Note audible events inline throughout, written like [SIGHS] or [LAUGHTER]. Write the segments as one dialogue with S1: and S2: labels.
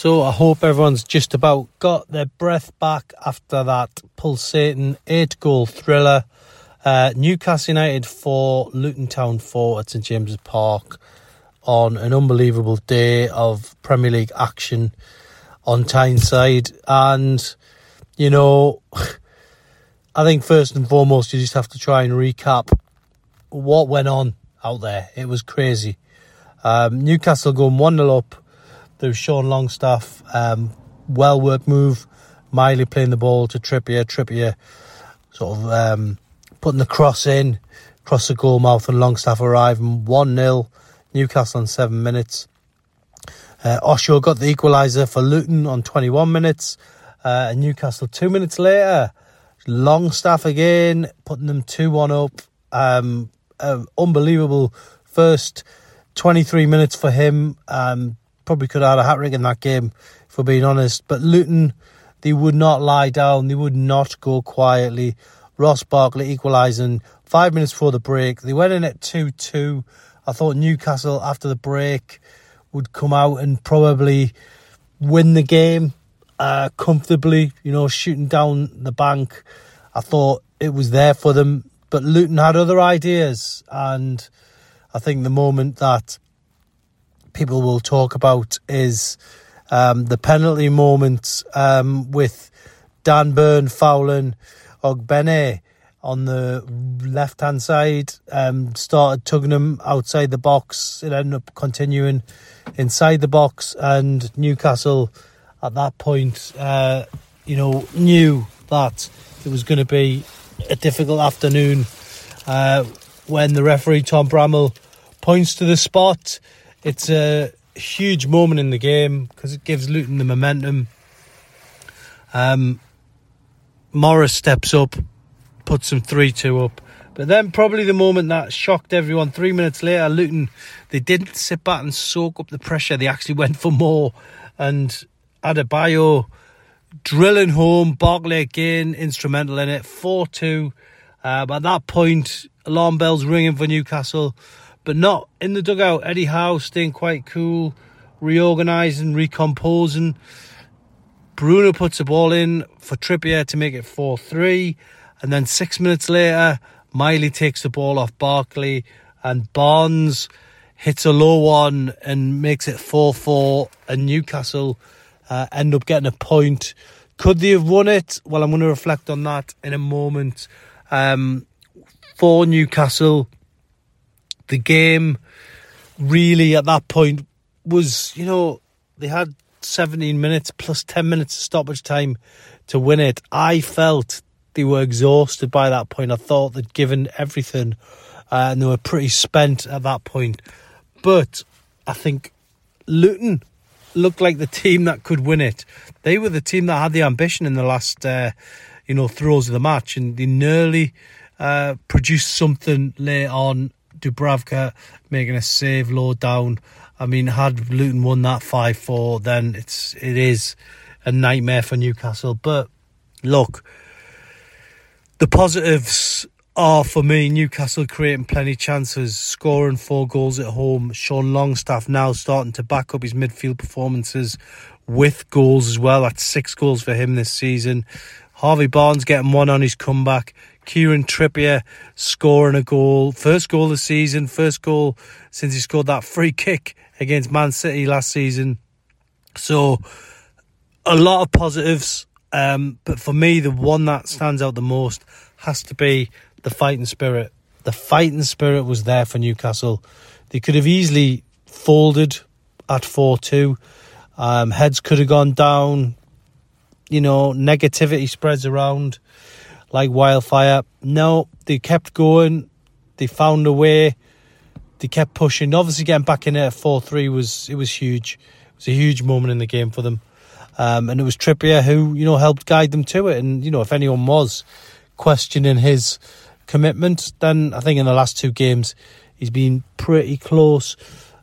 S1: So I hope everyone's just about got their breath back after that pulsating eight goal thriller. Uh, Newcastle United 4, Luton Town 4 at St James's Park on an unbelievable day of Premier League action on Tyneside. And, you know, [SIGHS] I think first and foremost, you just have to try and recap what went on out there. It was crazy. Um, Newcastle going 1 0 up. Was Sean Longstaff, um, well worked move. Miley playing the ball to Trippier. Trippier sort of um, putting the cross in, cross the goal mouth, and Longstaff arriving 1 0. Newcastle on seven minutes. Uh, Osho got the equaliser for Luton on 21 minutes. Uh, and Newcastle two minutes later. Longstaff again, putting them 2 1 up. Um, uh, unbelievable first 23 minutes for him. Um, probably could have had a hat trick in that game, if we're being honest. But Luton, they would not lie down. They would not go quietly. Ross Barkley equalising five minutes before the break. They went in at 2 2. I thought Newcastle, after the break, would come out and probably win the game uh, comfortably, you know, shooting down the bank. I thought it was there for them. But Luton had other ideas. And I think the moment that people will talk about is um, the penalty moment um, with Dan Burn fouling Ogbene on the left hand side, um, started tugging him outside the box. It ended up continuing inside the box, and Newcastle at that point, uh, you know, knew that it was going to be a difficult afternoon uh, when the referee Tom Bramall points to the spot. It's a huge moment in the game because it gives Luton the momentum. Um, Morris steps up, puts them 3 2 up. But then, probably the moment that shocked everyone, three minutes later, Luton, they didn't sit back and soak up the pressure. They actually went for more. And Adebayo drilling home, Barkley again, instrumental in it, 4 2. Uh, but at that point, alarm bells ringing for Newcastle, but not in the dugout. Eddie Howe staying quite cool, reorganising, recomposing. Bruno puts the ball in for Trippier to make it 4 3. And then six minutes later, Miley takes the ball off Barkley and Barnes hits a low one and makes it 4 4. And Newcastle uh, end up getting a point. Could they have won it? Well, I'm going to reflect on that in a moment. Um, for Newcastle, the game really at that point was, you know, they had 17 minutes plus 10 minutes of stoppage time to win it. I felt they were exhausted by that point. I thought they'd given everything uh, and they were pretty spent at that point. But I think Luton looked like the team that could win it. They were the team that had the ambition in the last, uh, you know, throws of the match, and they nearly uh, produced something late on. Dubravka making a save low down. I mean, had Luton won that five four, then it's it is a nightmare for Newcastle. But look, the positives are for me Newcastle creating plenty chances, scoring four goals at home. Sean Longstaff now starting to back up his midfield performances with goals as well. That's six goals for him this season. Harvey Barnes getting one on his comeback. Kieran Trippier scoring a goal. First goal of the season. First goal since he scored that free kick against Man City last season. So, a lot of positives. Um, but for me, the one that stands out the most has to be the fighting spirit. The fighting spirit was there for Newcastle. They could have easily folded at 4 2. Um, heads could have gone down. You know, negativity spreads around like wildfire. No, they kept going. They found a way. They kept pushing. Obviously, getting back in there at 4 3 was, it was huge. It was a huge moment in the game for them. Um, and it was Trippier who, you know, helped guide them to it. And, you know, if anyone was questioning his commitment, then I think in the last two games he's been pretty close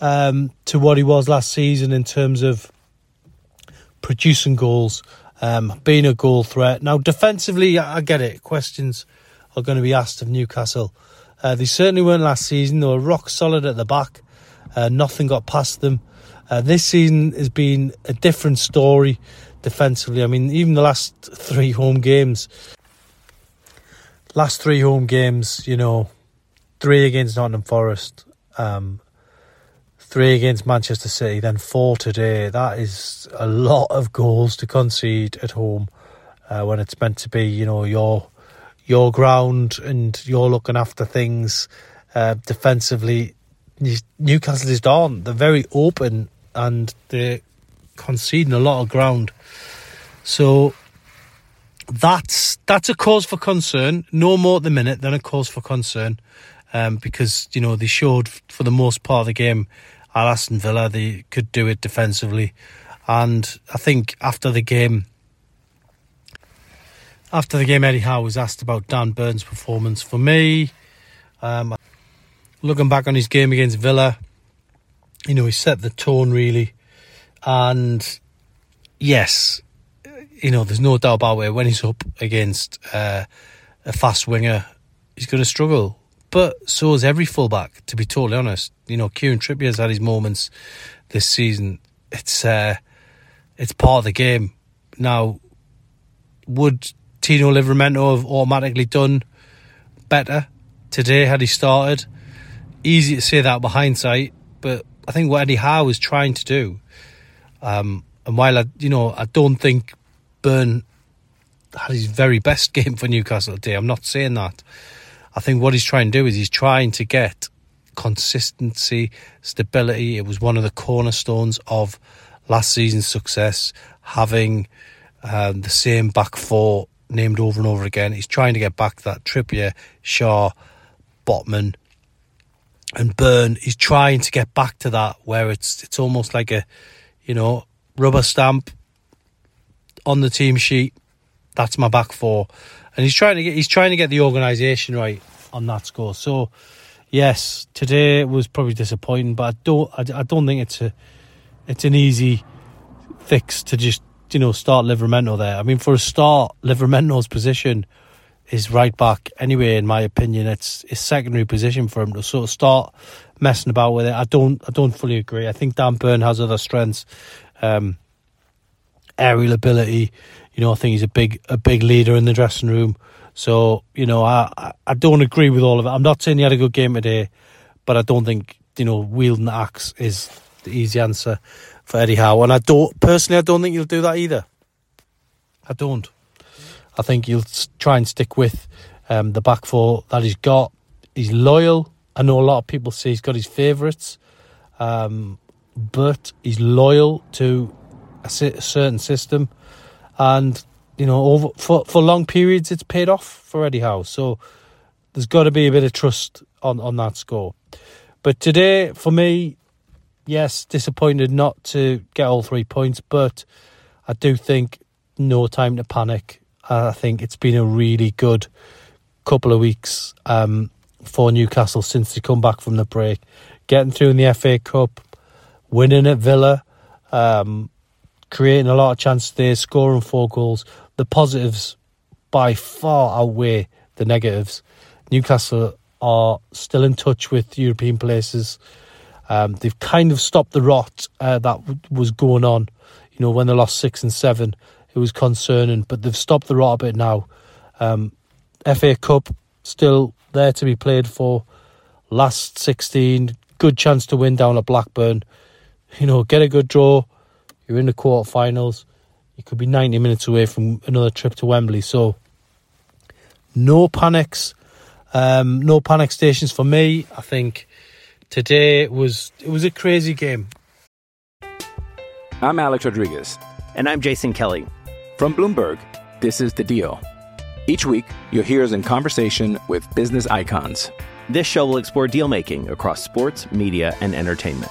S1: um, to what he was last season in terms of producing goals, um, being a goal threat. Now, defensively, I get it. Questions are going to be asked of Newcastle. Uh, they certainly weren't last season. They were rock solid at the back. Uh, nothing got past them. Uh, this season has been a different story defensively. I mean, even the last three home games, last three home games, you know, three against Nottingham Forest, um, three against Manchester City, then four today. That is a lot of goals to concede at home uh, when it's meant to be, you know, your your ground and you're looking after things uh, defensively. Newcastle is on. They're very open and they're conceding a lot of ground. So that's that's a cause for concern. No more at the minute than a cause for concern, um, because you know they showed for the most part of the game at Aston Villa they could do it defensively, and I think after the game, after the game, Eddie Howe was asked about Dan Burn's performance. For me, um, looking back on his game against Villa, you know, he set the tone really. And yes, you know, there's no doubt about it. When he's up against uh, a fast winger, he's going to struggle. But so is every fullback, to be totally honest. You know, Kieran Trippier's had his moments this season. It's uh, it's part of the game. Now, would Tino Livramento have automatically done better today had he started? Easy to say that with hindsight, but I think what Eddie Howe is trying to do, um, and while I, you know, I don't think Burn had his very best [LAUGHS] game for Newcastle today. I'm not saying that. I think what he's trying to do is he's trying to get consistency, stability. It was one of the cornerstones of last season's success, having um, the same back four named over and over again. He's trying to get back that Trippier, Schär, Botman, and Burn is trying to get back to that where it's it's almost like a you know rubber stamp on the team sheet. That's my back four, and he's trying to get he's trying to get the organisation right on that score. So yes, today was probably disappointing, but I don't I, I don't think it's a it's an easy fix to just you know start Livramento there. I mean, for a start, Livramento's position is right back anyway. In my opinion, it's a secondary position for him to sort of start messing about with it. I don't, I don't fully agree. I think Dan Burn has other strengths, um, aerial ability. You know, I think he's a big, a big leader in the dressing room. So you know, I, I don't agree with all of it. I'm not saying he had a good game today, but I don't think you know wielding the axe is the easy answer for Eddie Howe. And I don't personally, I don't think he'll do that either. I don't. I think he'll try and stick with um, the back four that he's got. He's loyal. I know a lot of people say he's got his favourites, um, but he's loyal to a, a, certain system, and you know, over for for long periods, it's paid off for Eddie Howe. So there's got to be a bit of trust on on that score. But today, for me, yes, disappointed not to get all three points, but I do think no time to panic. I think it's been a really good couple of weeks um, for Newcastle since they come back from the break. Getting through in the FA Cup, winning at Villa, um, creating a lot of chances there, scoring four goals. The positives by far outweigh the negatives. Newcastle are still in touch with European places. Um, they've kind of stopped the rot uh, that w- was going on. You know, when they lost six and seven, it was concerning, but they've stopped the rot a bit now. Um, FA Cup still there to be played for. Last 16, good chance to win down at Blackburn. You know, get a good draw. You're in the quarterfinals. You could be 90 minutes away from another trip to Wembley. So, no panics, um, no panic stations for me. I think today was it was a crazy game.
S2: I'm Alex Rodriguez,
S3: and I'm Jason Kelly.
S2: From Bloomberg, this is The Deal. Each week, you'll hear us in conversation with business icons.
S3: This show will explore deal making across sports, media, and entertainment.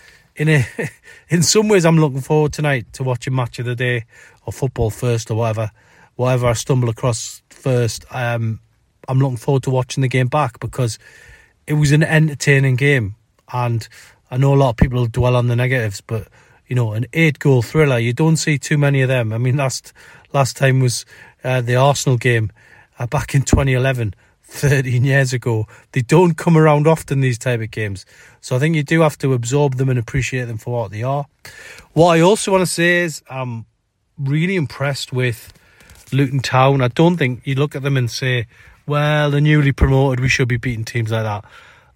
S1: in a [LAUGHS] in some ways, I'm looking forward tonight to watching match of the day or football first or whatever, whatever I stumble across first. Um, I'm looking forward to watching the game back because it was an entertaining game, and I know a lot of people dwell on the negatives, but you know, an eight goal thriller, you don't see too many of them. I mean, last last time was uh, the Arsenal game uh, back in 2011. 13 years ago. They don't come around often, these type of games. So I think you do have to absorb them and appreciate them for what they are. What I also want to say is I'm really impressed with Luton Town. I don't think you look at them and say, well, they're newly promoted, we should be beating teams like that.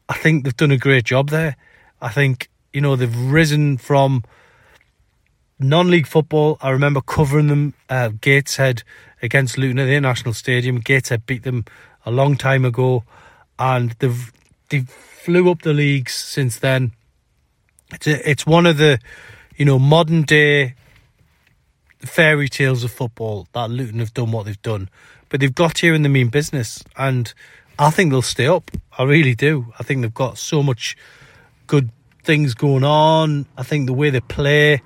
S1: I think they've done a great job there. I think, you know, they've risen from non-league football. I remember covering them uh, Gateshead against Luton at the International Stadium. Gateshead beat them a long time ago, and they've they flew up the leagues since then. It's a, it's one of the you know modern day fairy tales of football that Luton have done what they've done, but they've got here in the mean business, and I think they'll stay up. I really do. I think they've got so much good things going on. I think the way they play.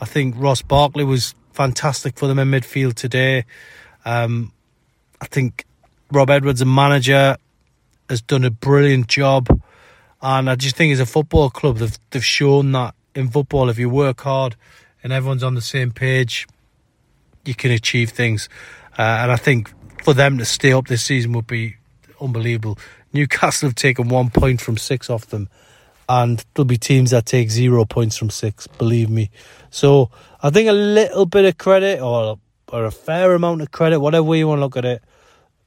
S1: I think Ross Barkley was fantastic for them in midfield today. Um, I think Rob Edwards, a manager, has done a brilliant job. And I just think as a football club, they've, they've shown that in football, if you work hard and everyone's on the same page, you can achieve things. Uh, and I think for them to stay up this season would be unbelievable. Newcastle have taken one point from six off them, and there'll be teams that take zero points from six, believe me. So I think a little bit of credit or or a fair amount of credit, whatever way you want to look at it,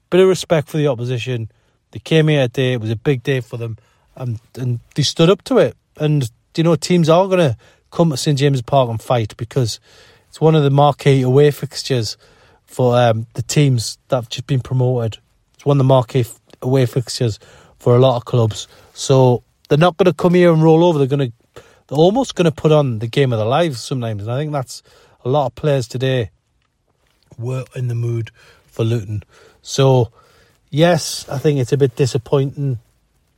S1: bit of respect for the opposition. They came here today, it was a big day for them, and, and they stood up to it. And, you know, teams are going to come to St James's Park and fight because it's one of the marquee away fixtures for um, the teams that have just been promoted. It's one of the marquee away fixtures for a lot of clubs. So they're not going to come here and roll over. They're going to, they're almost going to put on the game of their lives sometimes. And I think that's a lot of players today were in the mood for Luton. So, yes, I think it's a bit disappointing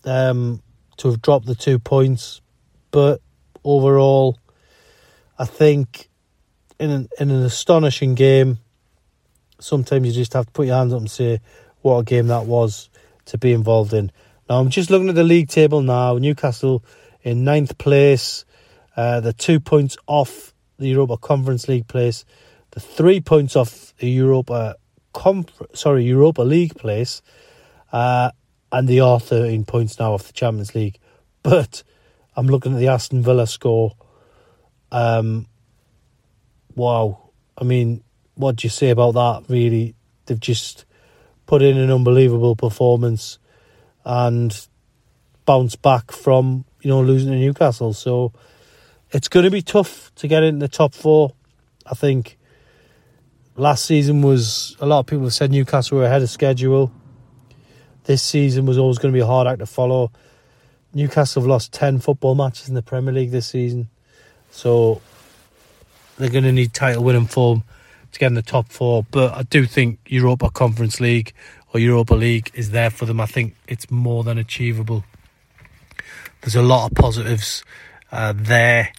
S1: um, to have dropped the two points, but overall, I think in an, in an astonishing game, sometimes you just have to put your hands up and say what a game that was to be involved in. Now, I'm just looking at the league table now. Newcastle in ninth place. Uh, they're two points off the Europa Conference League place. The three points off the Europa Sorry Europa League place, uh, and they are 13 points now off the Champions League. But I'm looking at the Aston Villa score. Um, wow, I mean, what do you say about that? Really, they've just put in an unbelievable performance and bounced back from you know losing to Newcastle. So it's going to be tough to get in the top four. I think last season was a lot of people have said Newcastle were ahead of schedule. This season was always going to be a hard act to follow. Newcastle have lost 10 football matches in the Premier League this season. So they're going to need title winning form to get in the top four. But I do think Europa Conference League or Europa League is there for them. I think it's more than achievable. There's a lot of positives uh, there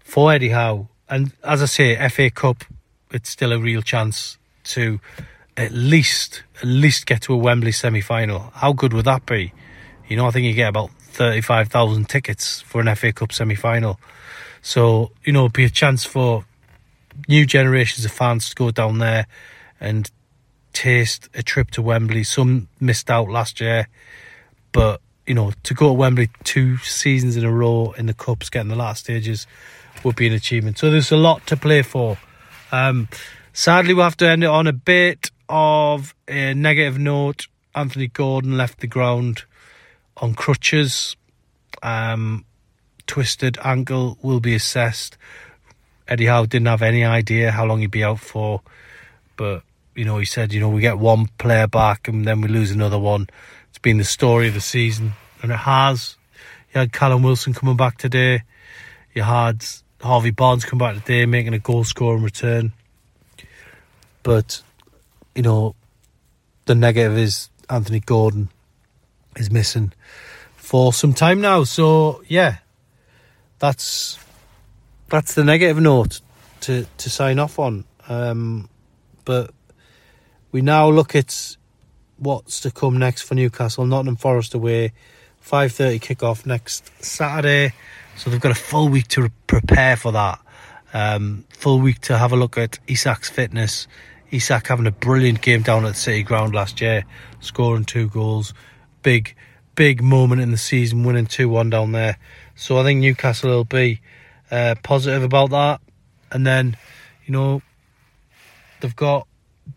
S1: for Eddie Howe. And as I say, FA Cup, it's still a real chance to at least at least get to a Wembley semi final. How good would that be? You know, I think you get about thirty five thousand tickets for an FA Cup semi final. So, you know, it'd be a chance for new generations of fans to go down there and taste a trip to Wembley. Some missed out last year, but you know, to go to Wembley two seasons in a row in the cups, getting the last stages, would be an achievement. So there's a lot to play for. Um, sadly, we'll have to end it on a bit of a negative note. Anthony Gordon left the ground on crutches. Um, twisted ankle will be assessed. Eddie Howe didn't have any idea how long he'd be out for, but you know he said, you know, we get one player back and then we lose another one. It's been the story of the season, and it has. You had Callum Wilson coming back today. You had Harvey Barnes come back today, making a goal score in return. But you know, the negative is Anthony Gordon is missing for some time now. So yeah, that's that's the negative note to to sign off on. Um, but we now look at what's to come next for Newcastle. Nottingham Forest away, five thirty kickoff next Saturday. So they've got a full week to prepare for that. Um, full week to have a look at Isak's fitness. Isak having a brilliant game down at City Ground last year, scoring two goals. Big, big moment in the season, winning 2 1 down there. So I think Newcastle will be uh, positive about that. And then, you know, they've got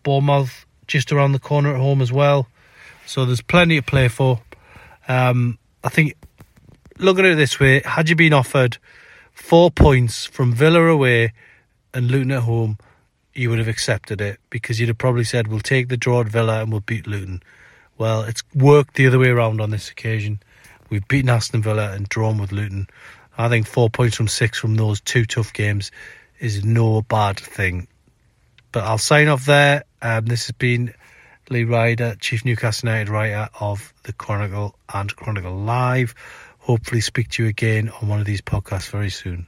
S1: Bournemouth just around the corner at home as well. So there's plenty to play for. Um, I think, looking at it this way, had you been offered four points from Villa away and Luton at home, you would have accepted it because you'd have probably said, we'll take the draw at Villa and we'll beat Luton. Well, it's worked the other way around on this occasion. We've beaten Aston Villa and drawn with Luton. I think four points from six from those two tough games is no bad thing. But I'll sign off there. Um, this has been Lee Ryder, Chief Newcastle United writer of the Chronicle and Chronicle Live. Hopefully, speak to you again on one of these podcasts very soon.